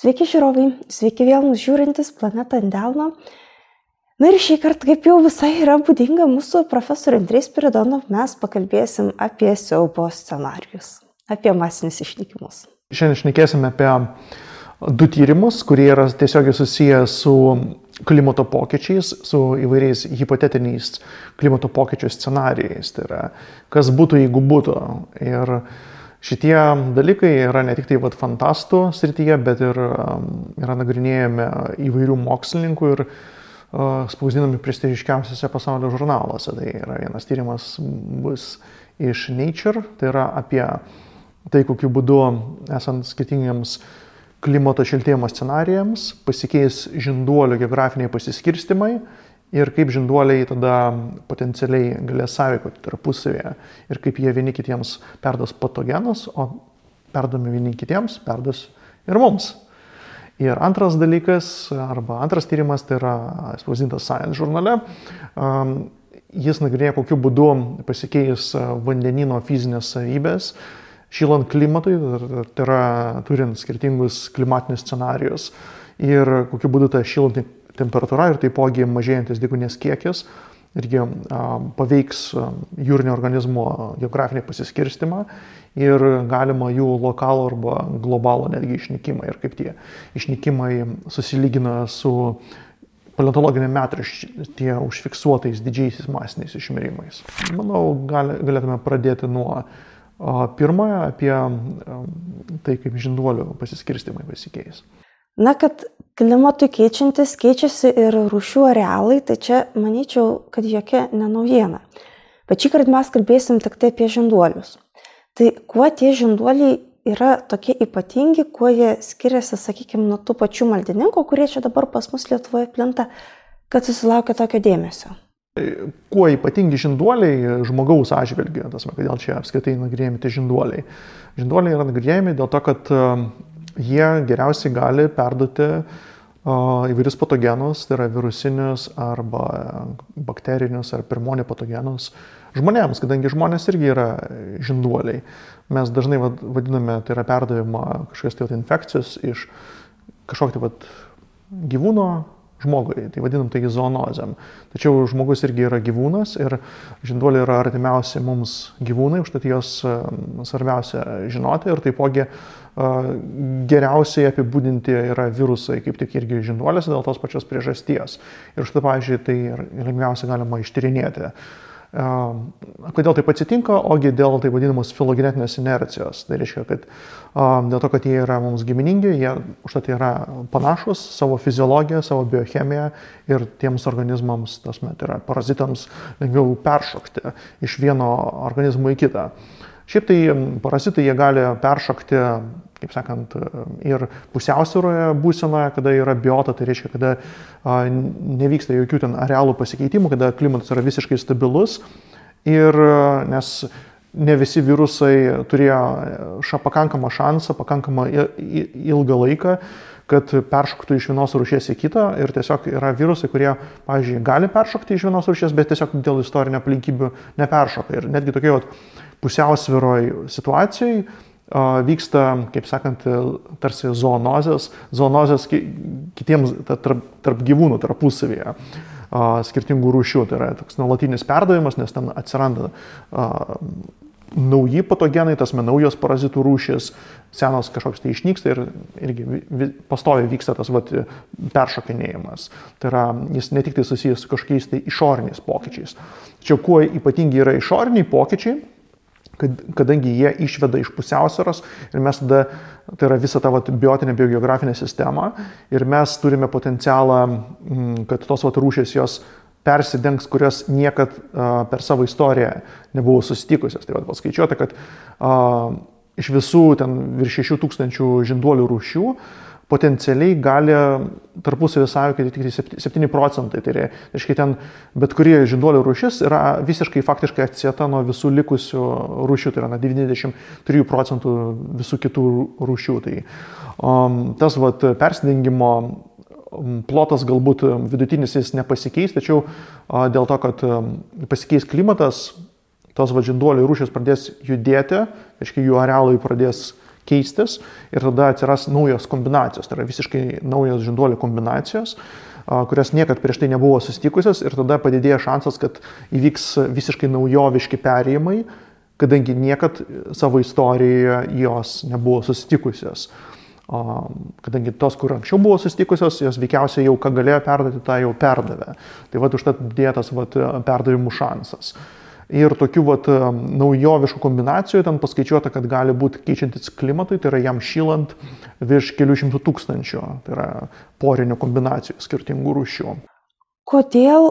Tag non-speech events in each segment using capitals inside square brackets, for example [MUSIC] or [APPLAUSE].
Sveiki žiūrovai, sveiki vėl mus žiūrintis planetą ant delno. Na ir šį kartą, kaip jau visai yra būdinga mūsų profesoriui Andrei Spiridonov, mes pakalbėsim apie siaubo scenarius, apie masinius išnykimus. Šiandien šnekėsime apie du tyrimus, kurie yra tiesiogiai susiję su klimato pokyčiais, su įvairiais hipotetiniais klimato pokyčių scenarijais. Tai yra, kas būtų, jeigu būtų. Ir Šitie dalykai yra ne tik tai vat, fantastų srityje, bet ir um, yra nagrinėjami įvairių mokslininkų ir uh, spausdinami prestižiškiausiose pasaulio žurnaluose. Tai yra vienas tyrimas bus iš Nature, tai yra apie tai, kokiu būdu esant skirtingiams klimato šiltėjimo scenarijams pasikeis žinduolio geografiniai pasiskirstimai ir kaip žinduoliai tada potencialiai galės sąveikoti tarpusavėje ir kaip jie vieni kitiems perdos patogenus, o perdomi vieni kitiems perdos ir mums. Ir antras dalykas, arba antras tyrimas, tai yra spausdintas Science žurnale. Jis nagrinėja, kokiu būdu pasikeis vandenino fizinės savybės, šylant klimatui, tai yra turint skirtingus klimatinius scenarius ir kokiu būdu ta šylanti temperatūra ir taipogi mažėjantis degunės kiekis irgi paveiks jūrinio organizmo geografinį pasiskirstimą ir galima jų lokalų arba globalų netgi išnykimą ir kaip tie išnykimai susilygina su paleontologinė metraštyje užfiksuotais didžiaisiais masiniais išmirimais. Manau, gal, galėtume pradėti nuo pirmojo apie tai, kaip žinduolių pasiskirstimai pasikeis. Na, kad klimatui keičiantis keičiasi ir rūšių arealai, tai čia manyčiau, kad jokia nenaujiena. Bet šį kartą mes kalbėsim tik tai apie žinduolius. Tai kuo tie žinduoliai yra tokie ypatingi, kuo jie skiriasi, sakykime, nuo tų pačių maldininkų, kurie čia dabar pas mus Lietuvoje plinta, kad susilaukia tokio dėmesio. Kuo ypatingi žinduoliai žmogaus atžvilgiu, tas, kodėl čia apskritai nagrinėjami tie žinduoliai. Žinduoliai yra nagrinėjami dėl to, kad jie geriausiai gali perduoti įvairius patogenus, tai yra virusinius arba bakterinius ar pirmonį patogenus žmonėms, kadangi žmonės irgi yra žinduoliai. Mes dažnai vadiname, tai yra perdavimą kažkokios tai infekcijos iš kažkokio tai gyvūno žmogui, tai vadinam tai zoonozėm. Tačiau žmogus irgi yra gyvūnas ir žinduoliai yra artimiausi mums gyvūnai, užtat juos svarbiausia žinoti ir taipogi geriausiai apibūdinti yra virusai, kaip tik irgi žinduolėse dėl tos pačios priežasties. Ir štai, pavyzdžiui, tai lengviausiai galima ištyrinėti. Kodėl taip atsitinka? Ogi dėl tai vadinamos filogenetinės inercijos. Tai reiškia, kad dėl to, kad jie yra mums giminingi, jie užtat yra panašus savo fiziologiją, savo biochemiją ir tiems organizmams, tas met yra parazitams, lengviau peršokti iš vieno organizmo į kitą. Šiaip tai parazitai jie gali peršokti, kaip sakant, ir pusiausvyroje būsenoje, kada yra biota, tai reiškia, kada a, nevyksta jokių ten arealų pasikeitimų, kada klimatas yra visiškai stabilus. Ir nes ne visi virusai turėjo ša, pakankamą šansą, pakankamą ilgą laiką, kad peršoktų iš vienos rūšies į kitą ir tiesiog yra virusai, kurie, pavyzdžiui, gali peršokti iš vienos rūšies, bet tiesiog dėl istorinio aplinkybių neperšoka. Ir netgi tokie pusiausviroj situacijai vyksta, kaip sakant, tarsi zoonozės, zoonozės kitiems tarp, tarp gyvūnų tarpusavėje skirtingų rūšių. Tai yra toks nuolatinis perdavimas, nes ten atsiranda nauji patogenai, tas naujos parazitų rūšis, senos kažkoks tai išnyksta ir irgi pastoviai vyksta tas vat, peršokinėjimas. Tai yra, jis ne tik tai susijęs su kažkokiais tai išoriniais pokyčiais. Tačiau kuo ypatingi yra išoriniai pokyčiai, kad, kadangi jie išveda iš pusiausvėros ir mes tada, tai yra visa ta vat, biotinė biogeografinė sistema ir mes turime potencialą, mm, kad tos vat, rūšės jos persidengs, kurios niekad uh, per savo istoriją nebuvo susitikusios. Tai vat, paskaičiuota, kad uh, iš visų ten virš 6000 žinduolių rūšių uh, potencialiai gali tarpusavį sąveikyti tik 7 procentai. Tai reiškia, ten bet kuri žinduolių rūšis yra visiškai faktiškai atsieta nuo visų likusių rūšių, tai yra na 93 procentų visų kitų rūšių. Tai um, tas vat, persidengimo um, plotas galbūt vidutinis jis nepasikeis, tačiau uh, dėl to, kad um, pasikeis klimatas, tos vadžinduolių rūšės pradės judėti, reiškia jų arealai pradės keistis ir tada atsiras naujos kombinacijos, tai yra visiškai naujos žinduolių kombinacijos kurios niekad prieš tai nebuvo susitikusios ir tada padidėja šansas, kad įvyks visiškai naujoviški perėjimai, kadangi niekad savo istorijoje jos nebuvo susitikusios. Kadangi tos, kur anksčiau buvo susitikusios, jos veikiausiai jau ką galėjo perduoti, tą jau perdavė. Tai vad užtat dėtas vat, perdavimų šansas. Ir tokių vat, naujoviškų kombinacijų ten paskaičiuota, kad gali būti keičiantis klimatui, tai yra jam šylant virš kelių šimtų tūkstančių, tai yra porinių kombinacijų skirtingų rūšių. Kodėl,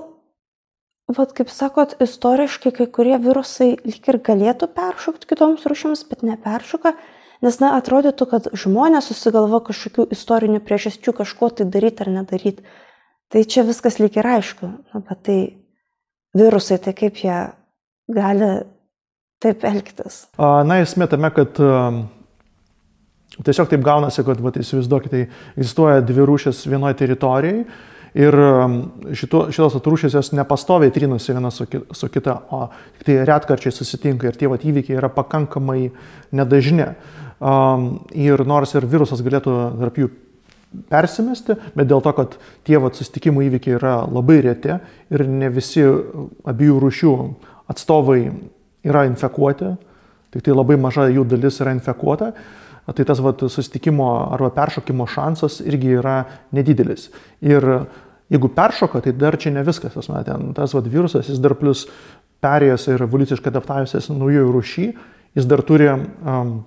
vat, kaip sakot, istoriškai kai kurie virusai lyg ir galėtų peršokti kitoms rūšims, bet neperšoka, nes, na, atrodytų, kad žmonės susigalvo kažkokių istorinių priežasčių kažko tai daryti ar nedaryti. Tai čia viskas lyg ir aišku, na, bet tai virusai, tai kaip jie gali taip elgtis? Na, esmė tame, kad tiesiog taip gaunasi, kad, va, įsivaizduokite, egzistuoja dvi rūšės vienoje teritorijoje ir šito, šitos atrūšės jos nepastoviai trinasi viena su, su kita, o tik tai retkarčiai susitinka ir tie va, įvykiai yra pakankamai nedažni. Ir nors ir virusas galėtų tarp jų persimesti, bet dėl to, kad tie vat, susitikimų įvykiai yra labai reti ir ne visi abiejų rūšių atstovai yra infekuoti, tik tai labai maža jų dalis yra infekuota, tai tas vat, susitikimo arba peršokimo šansas irgi yra nedidelis. Ir jeigu peršoka, tai dar čia ne viskas, tas, ten, tas vat, virusas, jis dar plus perėjęs ir evoliuciškai adaptavęsis naujojų rūšy, jis dar turi,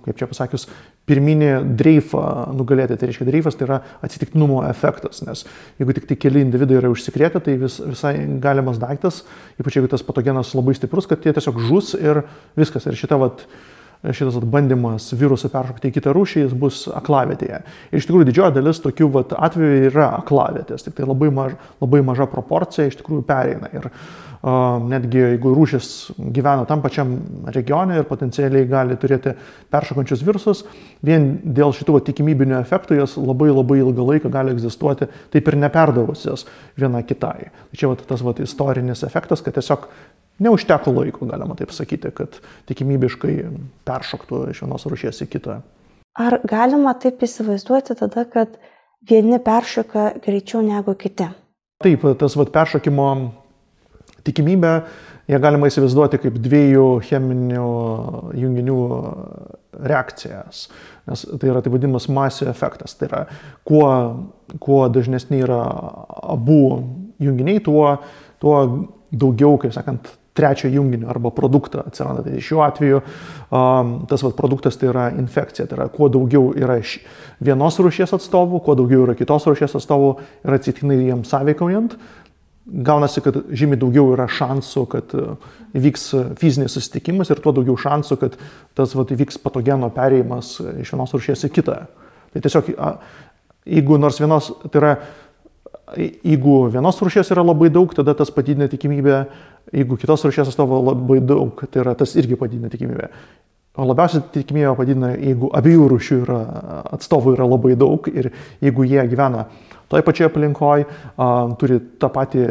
kaip čia pasakius, pirminį dreifą nugalėti. Tai reiškia, dreifas tai yra atsitiktinumo efektas, nes jeigu tik tai keli individai yra užsikrėtę, tai vis, visai galimas daiktas, ypač jeigu tas patogenas labai stiprus, kad jie tiesiog žus ir viskas. Ir šita vat, šitas bandymas virusą peršokti į kitą rūšį, jis bus aklavietėje. Ir iš tikrųjų didžioji dalis tokių vat, atvejų yra aklavietės, tik tai labai, maž, labai maža proporcija iš tikrųjų pereina. Ir netgi jeigu rūšis gyvena tam pačiam regione ir potencialiai gali turėti peršokančius virusus, vien dėl šitų tikimybinių efektų jos labai labai ilgą laiką gali egzistuoti, taip ir neperdavusios viena kitai. Tai čia va, tas va, istorinis efektas, kad tiesiog neužteko laiko, galima taip sakyti, kad tikimybiškai peršoktų iš vienos rūšies į kitą. Ar galima taip įsivaizduoti tada, kad vieni peršoka greičiau negu kiti? Taip, tas vat, peršokimo tikimybę ją galima įsivaizduoti kaip dviejų cheminių junginių reakcijas. Nes tai yra taip vadinamas masė efektas. Tai yra, kuo, kuo dažnesni yra abu junginiai, tuo, tuo daugiau, kaip sakant, trečio junginio arba produkto atsiranda. Tai šiuo atveju um, tas vat, produktas tai yra infekcija. Tai yra, kuo daugiau yra vienos rūšies atstovų, kuo daugiau yra kitos rūšies atstovų ir atsitiktinai jiems sąveikaujant, gaunasi, kad žymiai daugiau yra šansų, kad e, įvyks fizinis susitikimas ir tuo daugiau šansų, kad tas vat, įvyks patogeno perėjimas iš vienos rūšies į kitą. Tai tiesiog, jeigu nors vienos, tai yra, jeigu vienos rūšies yra labai daug, tada tas padidina tikimybę, jeigu kitos rūšies atstovo labai daug, tai yra tas irgi padidina tikimybę. O labiausiai tikimybę padidina, jeigu abiejų rūšių yra, atstovų yra labai daug ir jeigu jie gyvena toj pačioje aplinkoje, turi tą patį,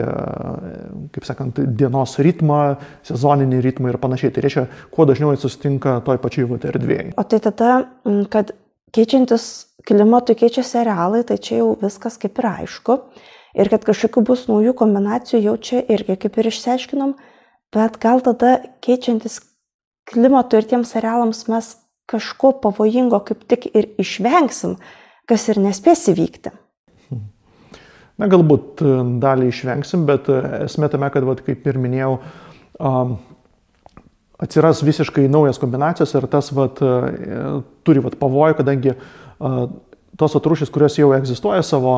kaip sakant, dienos ritmą, sezoninį ritmą ir panašiai. Tai reiškia, kuo dažniau jie susitinka toj pačioj vat erdvėje. O tai tada, kad keičiantis klimatui keičiasi arealai, tai čia jau viskas kaip ir aišku. Ir kad kažkokių bus naujų kombinacijų jau čia irgi kaip ir išsiaiškinom, bet gal tada keičiantis klimatui ir tiems arealams mes kažko pavojingo kaip tik ir išvengsim, kas ir nespės įvykti. Na, galbūt e, dalį išvengsim, bet e, esmė tame, kad, vat, kaip ir minėjau, um, atsiras visiškai naujas kombinacijos ir tas vat, e, turi vat, pavojų, kadangi uh, tos atrūšys, kurios jau egzistuoja savo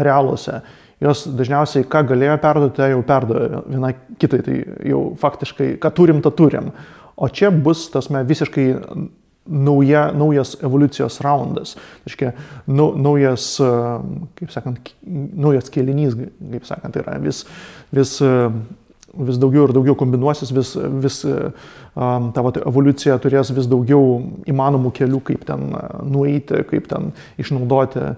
arealuose, jos dažniausiai ką galėjo perduoti, tai jau perdavė viena kitai, tai jau faktiškai, ką turim, tą turim. O čia bus, tasme, visiškai nauja, naujas evoliucijos raundas. Reiškia, nu, naujas, kaip sakant, naujas kėlinys, kaip sakant, yra vis, vis vis daugiau ir daugiau kombinuosis, vis, vis ta vat, evoliucija turės vis daugiau įmanomų kelių, kaip ten nueiti, kaip ten išnaudoti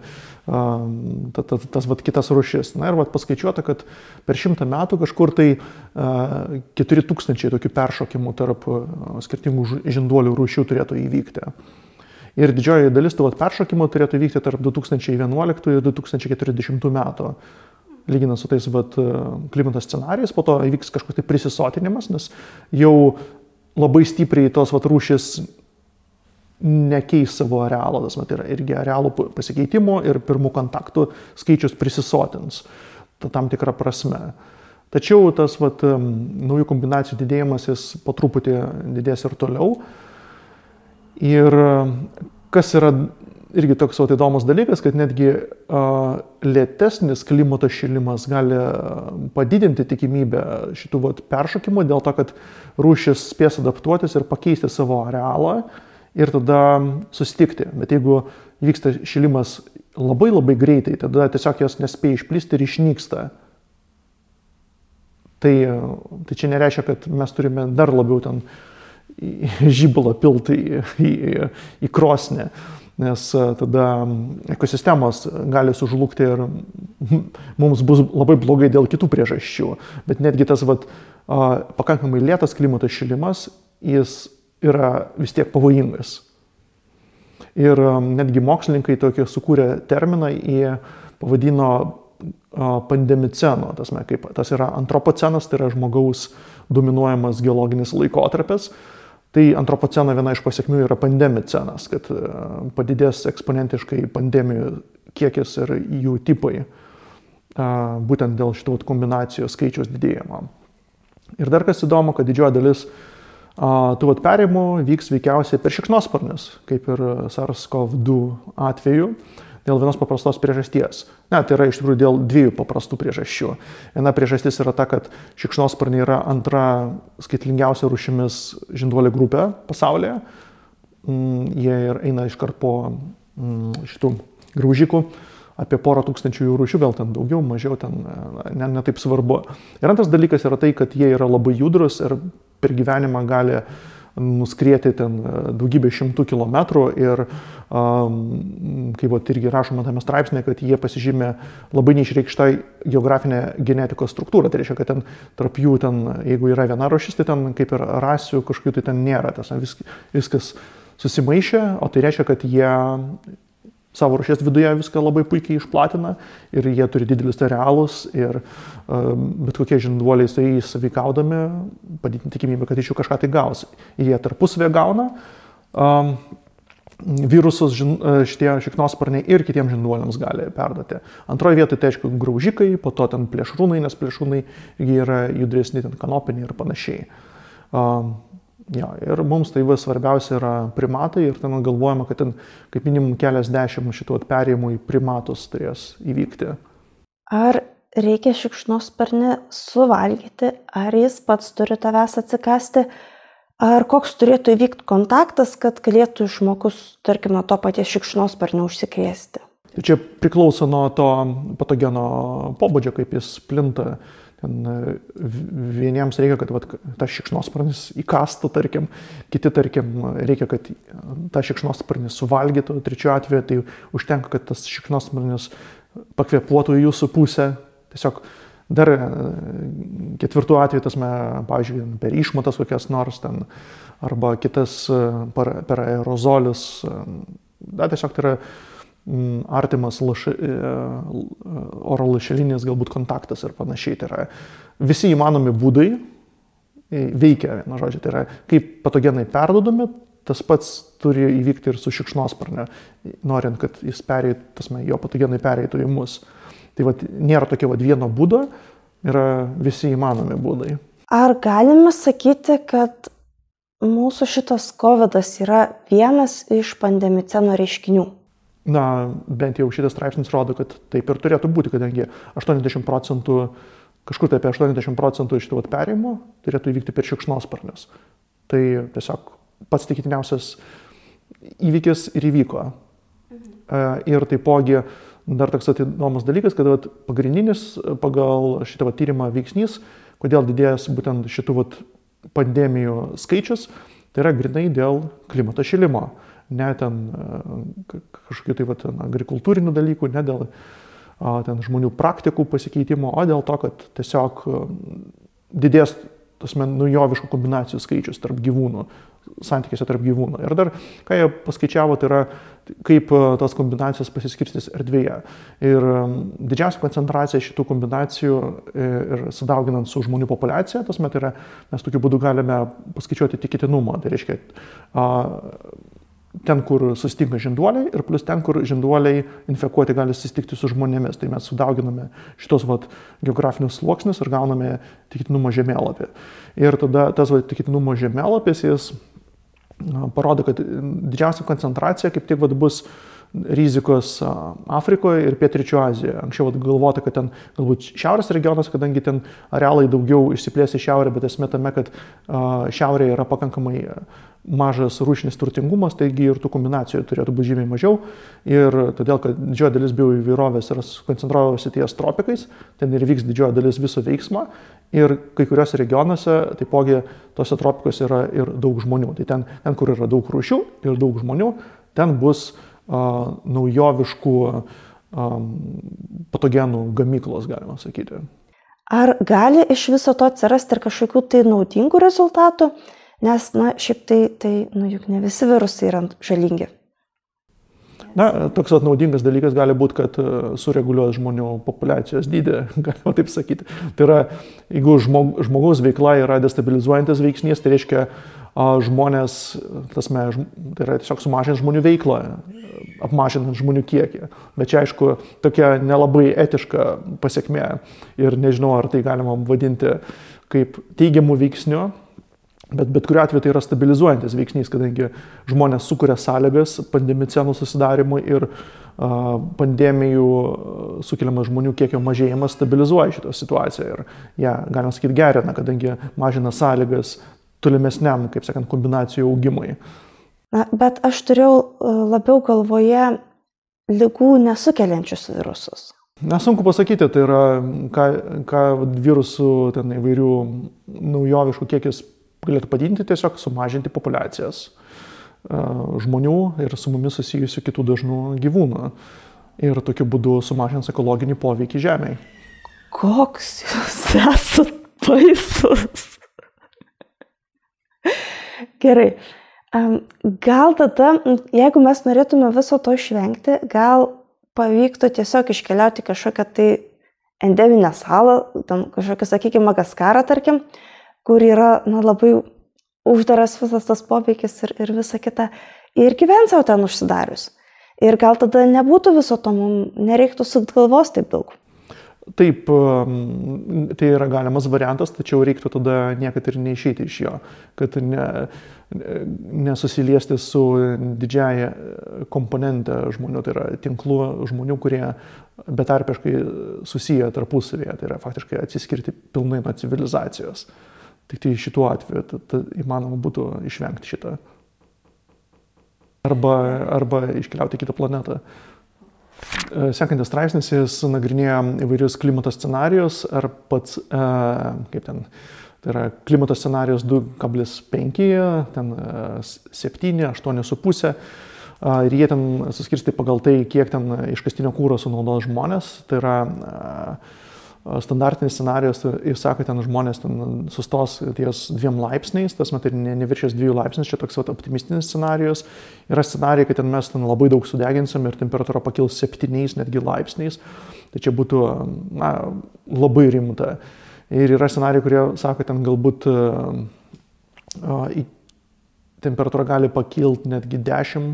ta, ta, tas vat, kitas rušis. Na ir vat, paskaičiuota, kad per šimtą metų kažkur tai 4000 tokių peršokimų tarp skirtingų žinduolių rūšių turėtų įvykti. Ir didžioji dalis tų peršokimų turėtų vykti tarp 2011 ir 2040 metų lyginant su tais vat, klimato scenarijais, po to įvyks kažkoks tai prisisotinimas, nes jau labai stipriai tos vat, rūšis nekeis savo arealo, tas mat, yra irgi arealų pasikeitimų ir pirmų kontaktų skaičius prisisotins tam tikrą prasme. Tačiau tas vat, naujų kombinacijų didėjimas jis po truputį didės ir toliau. Ir kas yra irgi toks vat, įdomus dalykas, kad netgi uh, lėtesnis klimato šilimas gali padidinti tikimybę šitų vat, peršokimų dėl to, kad rūšis spės adaptuotis ir pakeisti savo arealą ir tada susitikti. Bet jeigu vyksta šilimas labai labai greitai, tada tiesiog jos nespėja išplisti ir išnyksta. Tai, tai čia nereiškia, kad mes turime dar labiau ten žybalą pilti į, į, į krosnį nes tada ekosistemos gali sužlugti ir mums bus labai blogai dėl kitų priežasčių. Bet netgi tas vat, pakankamai lėtas klimato šilimas, jis yra vis tiek pavojingas. Ir netgi mokslininkai tokį sukūrė terminą, jie pavadino pandemiceno, tas, kaip, tas yra antropocenas, tai yra žmogaus dominuojamas geologinis laikotarpis, Tai antropoceno viena iš pasiekmių yra pandemicenas, kad padidės eksponentiškai pandemijų kiekis ir jų tipai, būtent dėl šitų kombinacijos skaičiaus didėjimo. Ir dar kas įdomu, kad didžioji dalis tų perėjimų vyks veikiausiai per šiknosparnius, kaip ir SARS-CoV-2 atveju dėl vienos paprastos priežasties. Ne, tai yra iš tikrųjų dėl dviejų paprastų priežasčių. Viena priežastis yra ta, kad šikšnosparniai yra antra skaitlingiausia rušimis žinduolė grupė pasaulyje. Mm, jie ir eina iškart po mm, šitų graužikų apie porą tūkstančių jų rūšių, gal ten daugiau, mažiau, ten ne, ne taip svarbu. Ir antras dalykas yra tai, kad jie yra labai judrus ir per gyvenimą gali nuskrieti ten e, daugybę šimtų kilometrų ir, um, kaip vat, irgi rašoma tame straipsnėje, kad jie pasižymė labai neišreikštą geografinę genetikos struktūrą. Tai reiškia, kad ten tarp jų, ten, jeigu yra viena rušis, tai ten kaip ir rasių kažkokių tai ten nėra. Tas, vis, viskas susimaišė, o tai reiškia, kad jie savo rušies viduje viską labai puikiai išplatina ir jie turi didelius arealus ir um, bet kokie žinduoliai su jais savykaudami padidinti tikimybę, kad iš jų kažką tai gaus. Jie tarpusavę gauna um, virusus žin, e, šitie šiknosparniai ir kitiems žinduoliams gali perduoti. Antroje vietoje tai aišku graužikai, po to ten plėšrūnai, nes plėšrūnai yra judresni, ten kanopiniai ir panašiai. Um, Jo, ir mums tai vis svarbiausia yra primatai ir ten galvojama, kad ten kaip minimum keliasdešimt šitų perėjimų į primatus turės įvykti. Ar reikia šikšnosparnį suvalgyti, ar jis pats turi tavęs atsikasti, ar koks turėtų įvykti kontaktas, kad galėtų žmogus, tarkim, nuo to paties šikšnosparnio užsikrėsti? Čia priklauso nuo to patogeno pobūdžio, kaip jis plinta. Ten e, vieniems reikia, kad vat, tas šikšnosparnis įkastų, tarkim, kiti, tarkim, reikia, kad tą šikšnosparnį suvalgytų, trečiojo atveju tai užtenka, kad tas šikšnosparnis pakvepuotų į jūsų pusę. Tiesiog dar e, ketvirtų atveju, tas, pavyzdžiui, per išmatas kokias nors ten, arba kitas e, per, aerozolius. Da, tiesiog tai yra artimas laša, e, oro lašelinis galbūt kontaktas ir panašiai. Tai yra visi įmanomi būdai e, veikia, viena žodžia, tai yra kaip patogenai perdodami, tas pats turi įvykti ir su šikšnosparne, norint, kad jis pereitų, tasme, jo patogenai pereitų į mus. Tai vad nėra tokio vad vieno būdo, yra visi įmanomi būdai. Ar galime sakyti, kad mūsų šitas COVID yra vienas iš pandemiceno reiškinių? Na, bent jau šitas straipsnis rodo, kad taip ir turėtų būti, kadangi 80 procentų, kažkur tai apie 80 procentų iš tų perėjimų turėtų įvykti per šikšnosparnius. Tai tiesiog pats tikitiniausias įvykis ir įvyko. Mhm. Ir taipogi dar toks įdomus dalykas, kad vat, pagrindinis pagal šitą vat, tyrimą veiksnys, kodėl didės būtent šitų vat, pandemijų skaičius, tai yra grinai dėl klimato šilimo, ne ten kažkokių tai vat, agrikultūrinių dalykų, ne dėl ten žmonių praktikų pasikeitimo, o dėl to, kad tiesiog didės tasme, naujoviškų kombinacijų skaičius tarp gyvūnų, santykiuose tarp gyvūnų. Ir dar, ką jie paskaičiavo, tai yra, kaip e, tos kombinacijos pasiskirstys erdvėje. Ir didžiausia koncentracija šitų kombinacijų e, ir sudauginant su žmonių populiacija, tas met yra, mes tokiu būdu galime paskaičiuoti tikėtinumą. Tai reiškia, ten, kur susitinka žinduoliai ir plus ten, kur žinduoliai infekuoti gali susitikti su žmonėmis. Tai mes sudauginame šitos vat, geografinius sluoksnius ir gauname tikėtinumo žemėlapį. Ir tada tas vat, tikėtinumo žemėlapis jis parodo, kad didžiausia koncentracija kaip tik vat, bus rizikos Afrikoje ir Pietričio Azijoje. Anksčiau vat, galvota, kad ten galbūt šiaurės regionas, kadangi ten arealai daugiau išsiplės į šiaurę, bet esmė tame, kad šiaurėje yra pakankamai mažas rūšinis turtingumas, taigi ir tų kombinacijų turėtų būti žymiai mažiau. Ir todėl, kad didžioji dalis bioįvairovės yra koncentravusi ties tropikais, ten ir vyks didžioji dalis viso veiksmo. Ir kai kuriuose regionuose, taipogi, tose tropikuose yra ir daug žmonių. Tai ten, ten kur yra daug rūšių ir daug žmonių, ten bus uh, naujoviškų patogenų gamyklos, galima sakyti. Ar gali iš viso to atsirasti ir kažkokių tai naudingų rezultatų? Nes, na, šiaip tai, tai nu, juk ne visi virusai yra žalingi. Na, toks naudingas dalykas gali būti, kad e, sureguliuos žmonių populacijos dydį, [LAUGHS] galima taip sakyti. Tai yra, jeigu žmog, žmogaus veikla yra destabilizuojantis veiksnys, tai reiškia, žmonės, tasme, tai yra tiesiog sumažinti žmonių veiklą, apmažinant žmonių kiekį. Bet čia aišku tokia nelabai etiška pasiekmė ir nežinau, ar tai galima vadinti kaip teigiamų veiksnių, Bet bet kuriu atveju tai yra stabilizuojantis veiksnys, kadangi žmonės sukuria sąlygas pandemicenų susidarimui ir pandemijų sukeliamas žmonių kiekio mažėjimas stabilizuoja šitą situaciją ir ją, ja, galima sakyti, gerina, kadangi mažina sąlygas tolimesniam, kaip sakant, kombinacijų augimui. Na, bet aš turėjau labiau galvoje lygų nesukeliančius virusus. Nesunku pasakyti, tai yra, ką, ką virusų ten įvairių naujoviškų kiekis galėtų padidinti tiesiog sumažinti populiacijas e, žmonių ir su mumis susijusių kitų dažnų gyvūnų. Ir tokiu būdu sumažins ekologinį poveikį žemėai. Koks jūs [LAUGHS] esat baisus. Gerai. Gal tada, jeigu mes norėtume viso to išvengti, gal pavyktų tiesiog iškeliauti kažkokią tai endeminę salą, kažkokią, sakykime, Magaskarą, tarkim, kur yra na, labai uždaras visas tas poveikis ir, ir visa kita. Ir gyvent savo ten užsidarius. Ir gal tada nebūtų viso to, mums nereiktų sukti galvos taip daug. Taip, tai yra galimas variantas, tačiau reiktų tada niekad ir neišeiti iš jo, kad ne, nesusiliesti su didžiaja komponente žmonių, tai yra tinklų žmonių, kurie betarpiškai susiję tarpusavėje, tai yra faktiškai atsiskirti pilnai nuo civilizacijos. Tik tai šituo atveju ta, ta, įmanoma būtų išvengti šitą. Arba, arba iškeliauti į kitą planetą. E, sekantis straipsnis jis nagrinėja įvairius klimato scenarius, ar pats, e, kaip ten, tai yra klimato scenarius 2,5, ten 7, e, 8,5. Ir jie ten suskirsti pagal tai, kiek ten iškastinio kūro sunaudos žmonės. Tai yra standartinis scenarius, jis sako, ten žmonės ten sustos ties dviem laipsniais, tas metai ne, neviršės dviejų laipsnių, čia toks vat, optimistinis scenarius. Yra scenarijai, kad ten mes ten labai daug sudeginsim ir temperatūra pakils septyniais netgi laipsniais. Tai čia būtų na, labai rimta. Ir yra scenarijai, kurie sako, ten galbūt uh, temperatūra gali pakilti netgi 10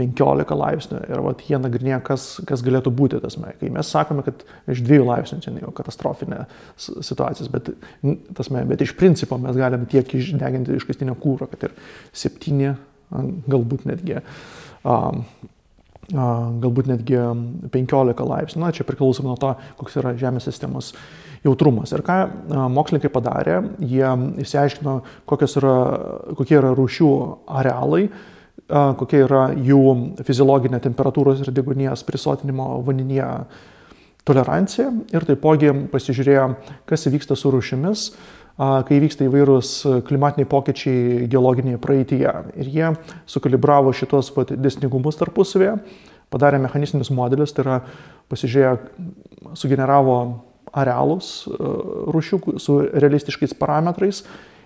15 laipsnių ir vat, jie nagrinėja, kas, kas galėtų būti tas mes. Kai mes sakome, kad iš 2 laipsnių čia jau katastrofinė situacija, bet, tas mes, bet iš principo mes galime tiek išdeginti iškastinio kūro, kad ir 7, galbūt netgi. Um, galbūt netgi 15 laipsnių. Na, čia priklauso nuo to, koks yra Žemės sistemos jautrumas. Ir ką mokslininkai padarė, jie įsiaiškino, yra, kokie yra rūšių arealai, kokia yra jų fiziologinė temperatūros ir degonijos prisotinimo vandenyje toleranciją ir taipogi pasižiūrėjo, kas vyksta su rūšimis, kai vyksta įvairūs klimatiniai pokyčiai geologinėje praeityje. Ir jie sukalibravo šitos dėsningumus tarpusavėje, padarė mechanistinius modelius, tai yra pasižiūrėjo, sugeneravo arealus rūšių su realistiškais parametrais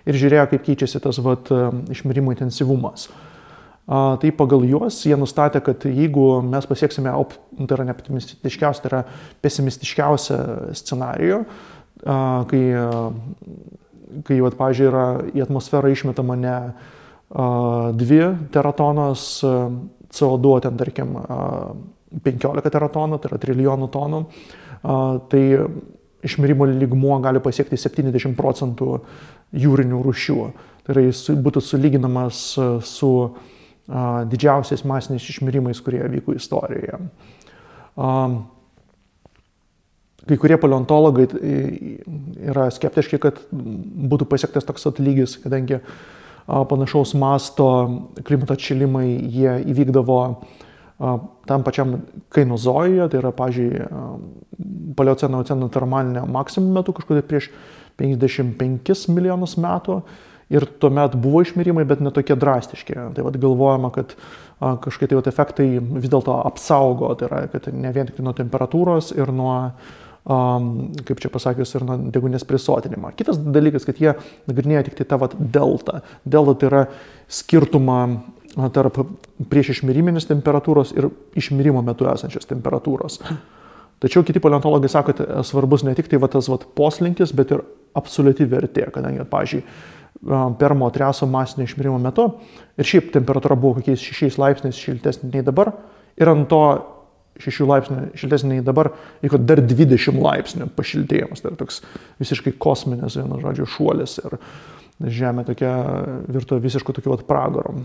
ir žiūrėjo, kaip keičiasi tas vat, išmirimo intensyvumas. Tai pagal juos jie nustatė, kad jeigu mes pasieksime, tai yra ne optimistiškiausia, tai yra pesimistiškiausia scenarijų, kai, kai vat, pažiūrėjau, yra į atmosferą išmetama ne dvi teratonos CO2, ten tarkim 15 teratonų, tai yra trilijonų tonų, tai išmirimo lygmuo gali pasiekti 70 procentų jūrinių rūšių. Tai yra jis būtų sulyginamas su didžiausiais masiniais išmirimais, kurie vyko istorijoje. Kai kurie paleontologai yra skeptiški, kad būtų pasiektas toks atlygis, kadangi panašaus masto klimato atšilimai jie įvykdavo tam pačiam kainozojuje, tai yra, pažiūrėjau, paleoceno oceno termalinė maksimum metu, kažkur prieš 55 milijonus metų ir tuomet buvo išmirimai, bet netokie drastiški. Tai vad galvojama, kad kažkokie tai vat, efektai vis dėlto apsaugo, tai yra, kad ne vien tik nuo temperatūros ir nuo, um, kaip čia pasakius, ir nuo degunės prisotinimo. Kitas dalykas, kad jie nagrinėja tik tai tą vat, delta. Delta tai yra skirtumą tarp prieš išmiriminės temperatūros ir išmirimo metu esančios temperatūros. Tačiau kiti paleontologai sako, kad svarbus ne tik tai va, tas va, poslinkis, bet ir absoliuti vertė, kadangi, pažiūrėjau, permo treso masinio išmirimo metu ir šiaip temperatūra buvo kokiais 6 laipsniais šiltesnė nei dabar ir ant to 6 laipsnių šiltesnė nei dabar, vyko dar 20 laipsnių pašiltėjimas. Tai yra toks visiškai kosminis, vienu žodžiu, šuolis ir Žemė tokia virto visišku tokiu pragaru.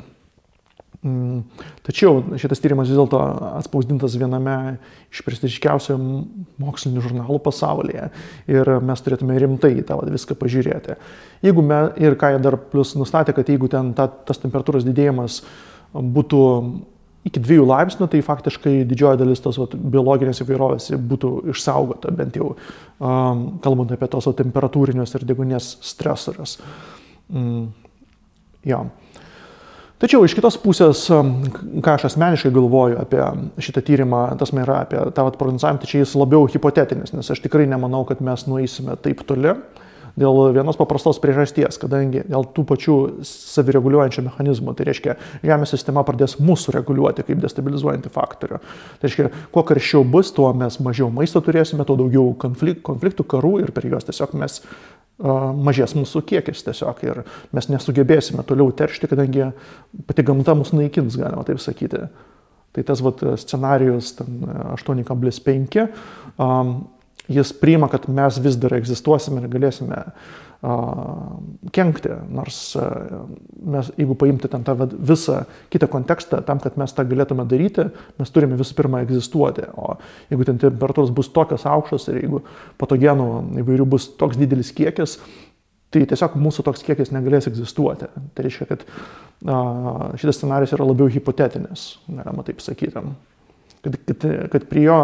Tačiau šitas tyrimas vis dėlto atspausdintas viename iš prestižiškiausių mokslinių žurnalų pasaulyje ir mes turėtume rimtai tą viską pažiūrėti. Jeigu me, ir ką jie dar plus nustatė, kad jeigu ten ta, tas temperatūros didėjimas būtų iki dviejų laipsnių, tai faktiškai didžioji dalis tos vat, biologinės įvairovės būtų išsaugota, bent jau um, kalbant apie tos vat, temperatūrinius ir degunės stresorius. Mm, ja. Tačiau iš kitos pusės, ką aš asmeniškai galvoju apie šitą tyrimą, tas man yra apie tą prognozavimą, tai čia jis labiau hipotetinis, nes aš tikrai nemanau, kad mes nueisime taip toli dėl vienos paprastos priežasties, kadangi dėl tų pačių savireguliuojančių mechanizmų, tai reiškia, Žemės sistema pradės mūsų reguliuoti kaip destabilizuojantį faktorių. Tai reiškia, kuo karščiau bus, tuo mes mažiau maisto turėsime, tuo daugiau konfliktų, karų ir per juos tiesiog mes mažės mūsų kiekis tiesiog ir mes nesugebėsime toliau teršti, kadangi pati gamta mus naikins, galima taip sakyti. Tai tas vat, scenarius 8,5, um, jis priima, kad mes vis dar egzistuosime ir galėsime kenkti, nors mes, jeigu paimti ten tą visą kitą kontekstą, tam, kad mes tą galėtume daryti, mes turime visų pirma egzistuoti. O jeigu ten temperatūros bus tokios aukštos ir jeigu patogenų įvairių bus toks didelis kiekis, tai tiesiog mūsų toks kiekis negalės egzistuoti. Tai reiškia, kad a, šitas scenarius yra labiau hipotetinis, galima taip sakyti. Kad, kad, kad prie jo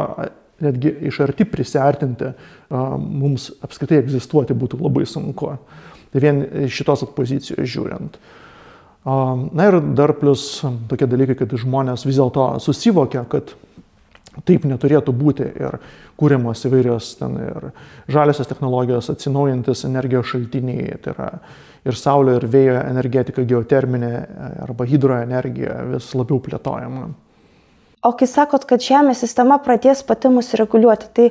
netgi iš arti prisartinti mums apskritai egzistuoti būtų labai sunku. Tai vien šitos pozicijos žiūrint. Na ir dar plus tokie dalykai, kad žmonės vis dėlto susivokia, kad taip neturėtų būti ir kūriamos įvairios ten ir žaliosios technologijos, atsinaujantis energijos šaltiniai, tai yra ir saulio, ir vėjo energetika, geoterminė arba hidroenergija vis labiau plėtojama. O kai sakot, kad Žemės sistema pradės pati mus reguliuoti, tai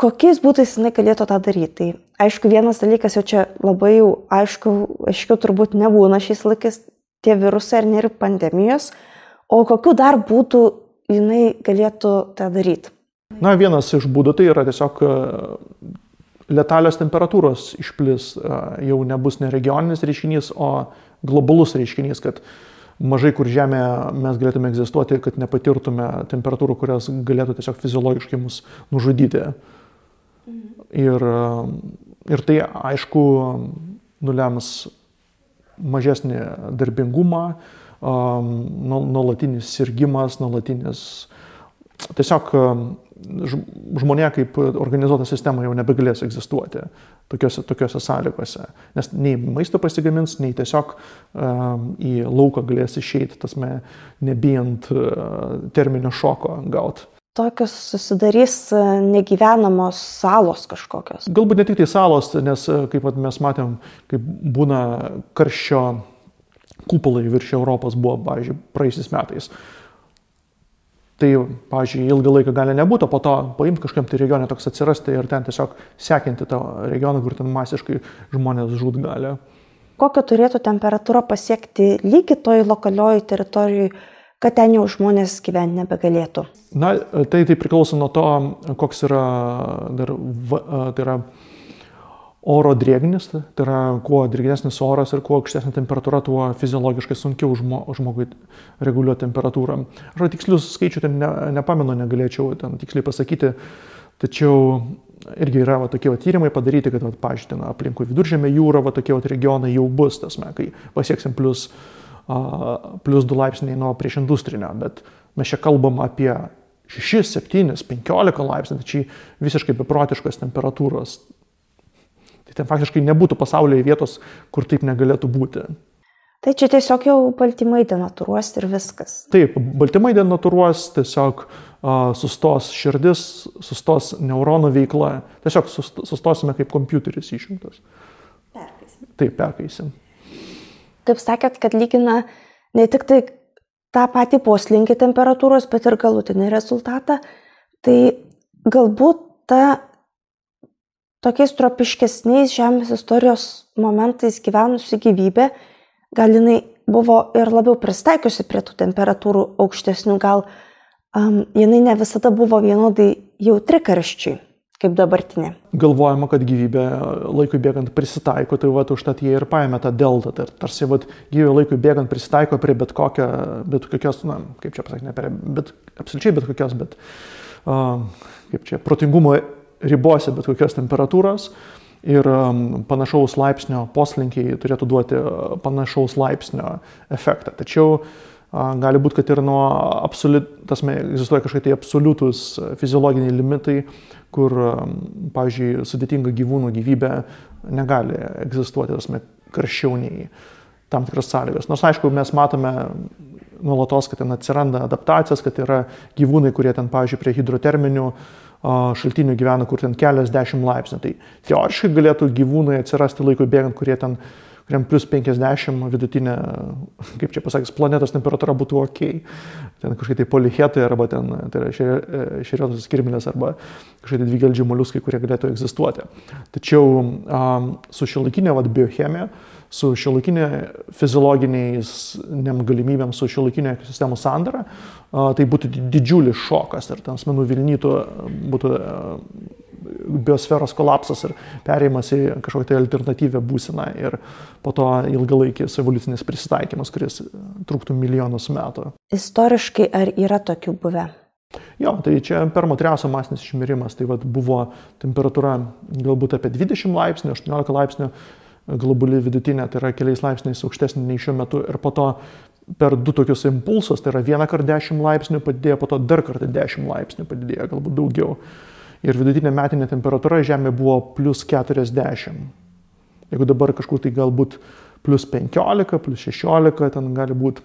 kokiais būtais jinai galėtų tą daryti? Tai aišku, vienas dalykas jau čia labai jau aišku, aiškiau turbūt nebūna šiais laikais tie virusai ar ir pandemijos, o kokiu dar būtų jinai galėtų tą daryti? Na, vienas iš būdų tai yra tiesiog e, letalios temperatūros išplis, e, jau nebus ne regioninis reiškinys, o globalus reiškinys, kad uh, mažai kur Žemėje mes galėtume egzistuoti, kad nepatirtume temperatūrų, kurias galėtų tiesiog fiziologiškai mus nužudyti. Mhm. Ir, ir tai aišku nulems mažesnį darbingumą, nuolatinis sirgymas, nuolatinis tiesiog žmonė kaip organizuota sistema jau nebegalės egzistuoti tokiuose, tokiuose sąlygose. Nes nei maisto pasigamins, nei tiesiog um, į lauką galės išeiti, tasme, nebijant uh, terminio šoko gauti. Tokios susidarys negyvenamos salos kažkokios. Galbūt ne tik tai salos, nes kaip mes matėm, kaip būna karščio kupolai virš Europos buvo, pavyzdžiui, praeisiais metais. Tai, pavyzdžiui, ilgą laiką gali nebūti, o po to paimti kažkam tai regione toks atsirasti ir ten tiesiog sekinti tą regioną, kur ten masiškai žmonės žud gali. Kokią turėtų temperatūrą pasiekti lygi toj lokalioj teritorijai, kad ten jau žmonės gyventi nebegalėtų? Na, tai, tai priklauso nuo to, koks yra, dar, tai yra oro drėgnis, tai yra kuo drėgnesnis oras ir kuo aukštesnė temperatūra, tuo fiziologiškai sunkiau žmo, žmogui reguliuoti temperatūrą. Aš tikslius skaičių ten ne, nepamenu, negalėčiau ten tiksliai pasakyti, tačiau irgi yra va, tokie va, tyrimai padaryti, kad, pažiūrėjau, aplinkui viduržėmė jūra, va, tokie va, regionai jau bus, tasme, kai pasieksim plus, uh, plus 2 laipsniai nuo prieš industrinio, bet mes čia kalbam apie 6, 7, 15 laipsnių, tai čia visiškai beprotiškos temperatūros Tai ten faktiškai nebūtų pasaulyje vietos, kur taip negalėtų būti. Tai čia tiesiog jau baltymai denatūruos ir viskas. Taip, baltymai denatūruos, tiesiog uh, sustos širdis, sustos neuronų veikla, tiesiog sustosime kaip kompiuteris išjungtas. Perkaisim. Taip, perkaisim. Kaip sakėt, kad lygina ne tik tai tą patį poslinkį temperatūros, bet ir galutinį rezultatą, tai galbūt ta tokiais tropiškesniais Žemės istorijos momentais gyvenusi gyvybė, gal jinai buvo ir labiau pristaikiusi prie tų temperatūrų aukštesnių, gal um, jinai ne visada buvo vienodai jautri karščiui kaip dabartinė. Galvojama, kad gyvybė laikui bėgant prisitaiko, tai va, užtat jie ir paėmė tą deltą. Tai tarsi va, gyvybė laikui bėgant prisitaiko prie bet, kokio, bet kokios, na, kaip čia pasakyti, ne prie, bet absoliučiai bet kokios, bet, uh, kaip čia, protingumo ribose bet kokios temperatūros ir um, panašaus laipsnio poslinkiai turėtų duoti uh, panašaus laipsnio efektą. Tačiau uh, gali būti, kad ir nuo absoliut, tasme, egzistuoja kažkokie tai absoliutus fiziologiniai limitai, kur, um, pavyzdžiui, sudėtinga gyvūnų gyvybė negali egzistuoti, tasme, karščiau nei tam tikras sąlygas. Nors aišku, mes matome nuolatos, kad ten atsiranda adaptacijos, kad yra gyvūnai, kurie ten, pavyzdžiui, prie hidroterminių uh, šaltinių gyvena, kur ten keliasdešimt laipsnių. Tai teoriškai galėtų gyvūnai atsirasti laikui bėgant, kurie ten, kuriam plus 50 vidutinė, kaip čia pasakys, planetos temperatūra būtų ok. Ten kažkokie tai polichetai arba ten, tai yra šeriotosios kirminės arba kažkokie tai dvigeldžiai moliuskai, kurie galėtų egzistuoti. Tačiau um, su šiolaikinė biochemija, su šiuolaikinė fiziologiniais galimybėm, su šiuolaikinė ekosistemų sandara, tai būtų didžiulis šokas ir ten asmenų Vilnytų būtų biosferos kolapsas ir perėjimas į kažkokią tai alternatyvę būseną ir po to ilgalaikis evoliucinis prisitaikymas, kuris truktų milijonus metų. Istoriškai ar yra tokių buvę? Jo, tai čia permo triaso masinis išmirimas, tai vat, buvo temperatūra galbūt apie 20 laipsnių, 18 laipsnių, globali vidutinė, tai yra keliais laipsniais aukštesnė nei šiuo metu ir po to per du tokius impulsus, tai yra vieną kartą 10 laipsnių padidėjo, po to dar kartą 10 laipsnių padidėjo, galbūt daugiau. Ir vidutinė metinė temperatūra Žemė buvo plus 40. Jeigu dabar kažkur tai galbūt plus 15, plus 16, ten gali būti,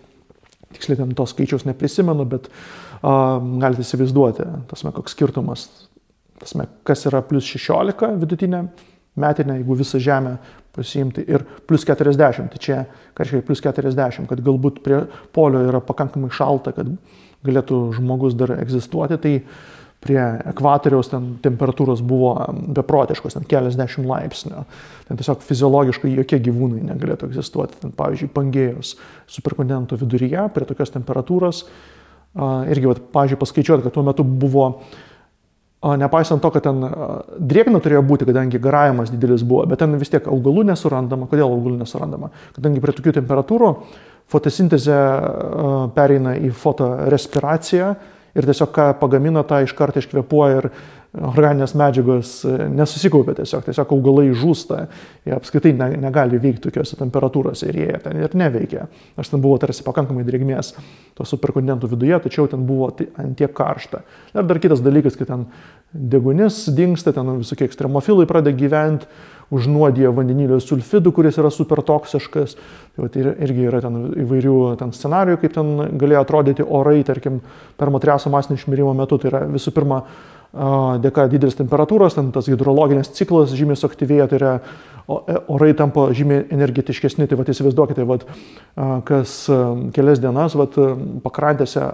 tiksliai ten tos skaičiaus neprisimenu, bet uh, galite įsivaizduoti, tasme, koks skirtumas, tasme, kas yra plus 16 vidutinė metinė, jeigu visą Žemę pasiimti ir plus 40, tai čia, ką reiškia plus 40, kad galbūt prie polio yra pakankamai šalta, kad galėtų žmogus dar egzistuoti, tai prie ekvatoriaus ten temperatūros buvo beprotiškos, ten keliasdešimt laipsnių. Ten tiesiog fiziologiškai jokie gyvūnai negalėtų egzistuoti. Ten, pavyzdžiui, pangėjus superkontinento viduryje prie tokios temperatūros. Irgi, vat, pavyzdžiui, paskaičiuoti, kad tuo metu buvo Nepaisant to, kad ten drėgna turėjo būti, kadangi garavimas didelis buvo, bet ten vis tiek augalų nesurandama. Kodėl augalų nesurandama? Kadangi prie tokių temperatūrų fotosintezė pereina į fotorespiraciją ir tiesiog ką pagamina, tą iš karto iškvepuoja ir organinės medžiagos nesusikaupia tiesiog, tiesiog augalai žūsta, jie apskritai ne, negali veikti tokiuose temperatūrose ir jie ten ir neveikia. Aš ten buvau tarsi pakankamai drėgmės to superkontinentų viduje, tačiau ten buvo ant tiek karšta. Ir dar kitas dalykas, kad ten degunis dinksta, ten visokie ekstremofilai pradeda gyventi, užnuodija vandenilio sulfidų, kuris yra super toksiškas. Tai vat, ir, irgi yra ten įvairių ten scenarijų, kaip ten galėjo atrodyti orai, tarkim, per matriaso masinio išmirimo metu. Tai yra visų pirma, dėka didelės temperatūros, ten tas hidrologinis ciklas žymiai suaktyvėja, tai yra e, orai tampa žymiai energetiškesni. Tai vad įsivaizduokite, vat, kas kelias dienas vat, pakrantėse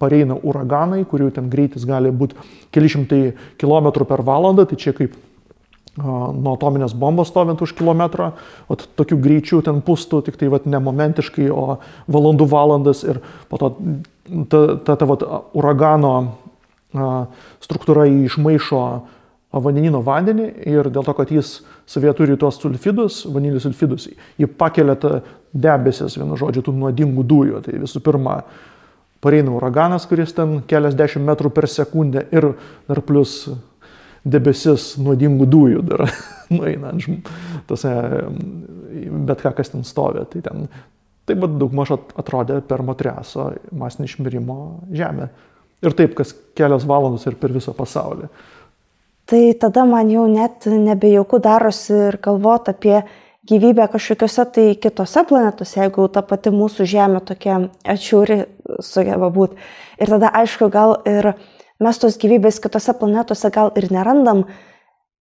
pareina uraganai, kurių ten greitis gali būti keli šimtai kilometrų per valandą, tai čia kaip nuo atominės bombos stovint už kilometro, o tokiu greičiu ten pustų, tik tai vat, ne momentiškai, o valandų valandas ir po to ta, ta, ta vat, uragano struktūra išmaišo vandenino vandenį ir dėl to, kad jis savie turi tuos sulfidus, vanilį sulfidus, jį pakelia debesis, vienu žodžiu, tų nuodingų dujų. Tai visų pirma, pareina uraganas, kuris ten keliasdešimt metrų per sekundę ir dar plus debesis nuodingų dujų dar [LAUGHS] nueina ant tose, bet ką, kas ten stovi. Tai ten taip pat daugmaž atrodė per Motriaso masinį išmirimo žemę. Ir taip, kas kelios valandos ir per visą pasaulį. Tai tada man jau net nebejauku darosi ir galvoti apie gyvybę kažkokiuose tai kitose planetose, jeigu ta pati mūsų Žemė tokia atšiūri sugeba būti. Ir tada aišku, gal ir mes tos gyvybės kitose planetose gal ir nerandam,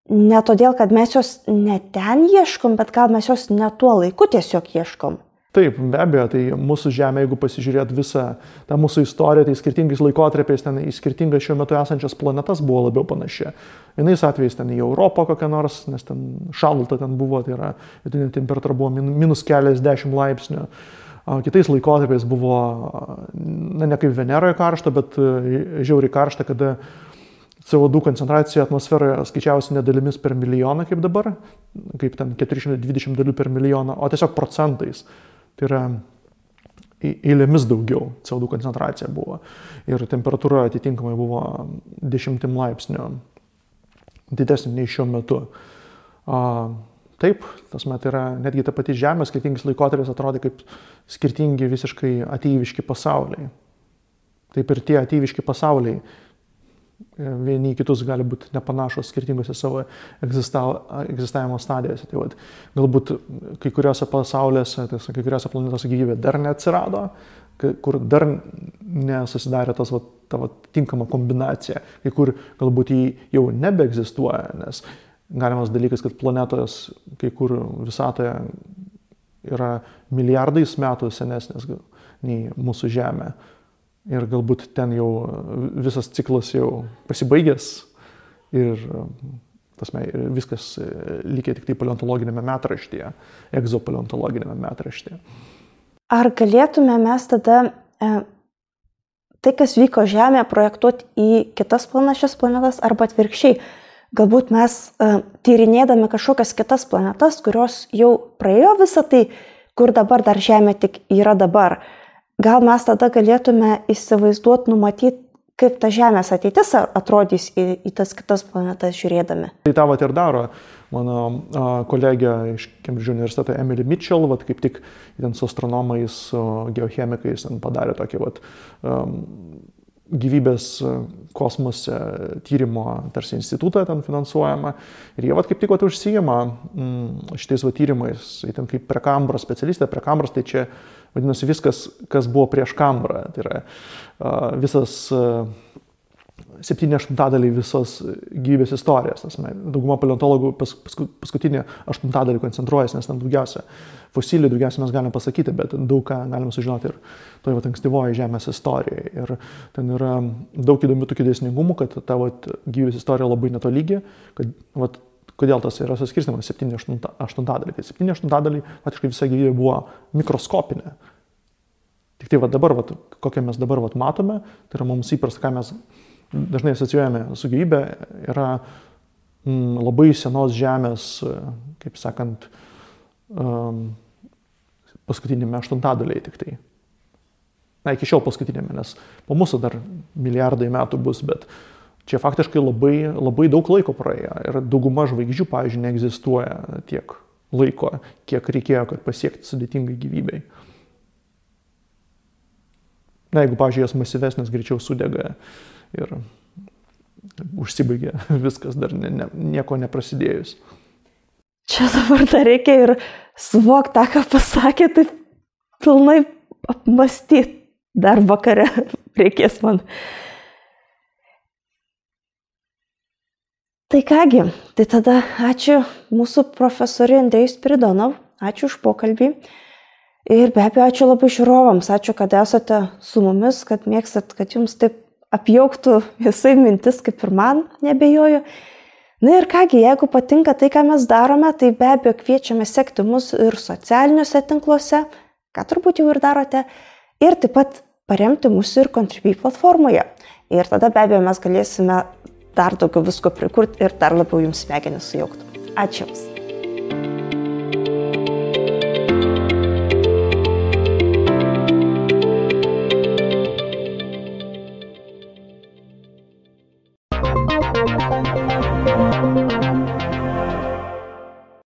ne todėl, kad mes jos ne ten ieškom, bet gal mes jos ne tuo laiku tiesiog ieškom. Taip, be abejo, tai mūsų Žemė, jeigu pasižiūrėt visą tą mūsų istoriją, tai skirtingais laikotarpiais ten į skirtingas šiuo metu esančias planetas buvo labiau panaši. Vienais atvejais ten į Europą kokią nors, nes ten šalta ten buvo, tai yra vidutinė temperatūra buvo minus keliasdešimt laipsnių. Kitais laikotarpiais buvo, na, ne kaip Veneroje karšta, bet e, žiauriai karšta, kada CO2 koncentracija atmosferoje skaičiausi ne dalimis per milijoną kaip dabar, kaip ten 420 dalių per milijoną, o tiesiog procentais. Tai yra eilėmis daugiau CO2 koncentracija buvo. Ir temperatūra atitinkamai buvo 10 laipsnių didesnė nei šiuo metu. Taip, tas met yra netgi ta pati Žemė, skirtingais laikotarpiais atrodo kaip skirtingi visiškai ateiviški pasauliai. Taip ir tie ateiviški pasauliai e, vieni kitus gali būti nepanašus skirtingose savo egzistavimo stadijose. Tai vat, galbūt kai kuriuose pasauliuose, tai kai kuriuose planetose gyvybė dar neatsirado, kur dar nesusidarė tas vat, ta vat, tinkama kombinacija, kai kur galbūt jį jau nebeegzistuoja, nes galimas dalykas, kad planetos kai kur visatoje yra milijardais metų senesnės nei mūsų Žemė. Ir galbūt ten jau visas ciklas jau pasibaigęs ir tasme, viskas lygiai tik tai paleontologinėme metraštyje, egzopaleontologinėme metraštyje. Ar galėtume mes tada e, tai, kas vyko Žemėje, projektuoti į kitas panašias planetas arba atvirkščiai? Galbūt mes uh, tyrinėdami kažkokias kitas planetas, kurios jau praėjo visą tai, kur dabar dar Žemė tik yra dabar, gal mes tada galėtume įsivaizduoti, numatyti, kaip ta Žemės ateitis atrodys į, į tas kitas planetas žiūrėdami. Tai vat ir daro mano kolegė iš Cambridge universiteto Emily Mitchell, vat, kaip tik ten su astronomais, su geochemikais padarė tokį vat, um, gyvybės e, kosmose tyrimo tarsi institutą ten finansuojama. Ir jie vat kaip tik vat užsijama mm, šitais vat tyrimais, ten kaip prekambros specialistė, prekambros tai čia vadinasi viskas, kas buvo prieš kambrą. Tai yra visas septyni aštuntadaliai visos gyvybės istorijos. Dauguma paleontologų pas, pas, paskutinį aštuntadalį koncentruojasi, nes ten daugiausia fosilijų, daugiausia mes galime pasakyti, bet daug ką galime sužinoti ir toje ankstyvoje Žemės istorijoje. Ir ten yra daug įdomių tokių dėsningumų, kad ta vat, gyvybės istorija labai netolygi, kad vat, kodėl tas yra suskirstimas 7-8 dalį. Tai 7-8 dalį, faktiškai visa gyvybė buvo mikroskopinė. Tik tai va dabar, va, kokią mes dabar va, matome, tai yra mums įprasta, ką mes dažnai asocijuojame su gyvybė, yra mm, labai senos žemės, kaip sakant, um, paskutinėme aštuntadaliai tik tai. Na, iki šiol paskutinėme, nes po mūsų dar milijardai metų bus, bet Čia faktiškai labai, labai daug laiko praėjo ir dauguma žvaigždžių, pavyzdžiui, neegzistuoja tiek laiko, kiek reikėjo, kad pasiekti sudėtingai gyvybei. Na, jeigu, pavyzdžiui, jos masyvesnės greičiau sudega ir užsibaigė [LAUGHS] viskas dar ne, ne, nieko neprasidėjus. Čia dabar dar reikia ir suvokti tą, ką pasakė, tai pilnai apmastyti. Dar vakare [LAUGHS] reikės man. Tai kągi, tai tada ačiū mūsų profesoriui Andrėjus Pridonov, ačiū už pokalbį. Ir be abejo, ačiū labai žiūrovams, ačiū, kad esate su mumis, kad mėgstat, kad jums taip apjauktų visai mintis, kaip ir man, nebejoju. Na ir kągi, jeigu patinka tai, ką mes darome, tai be abejo kviečiame sekti mus ir socialiniuose tinkluose, ką turbūt jau ir darote, ir taip pat paremti mūsų ir Contribui platformoje. Ir tada be abejo mes galėsime dar daugiau visko prikurti ir dar labiau jums smegenis sujaukti. Ačiū Jums.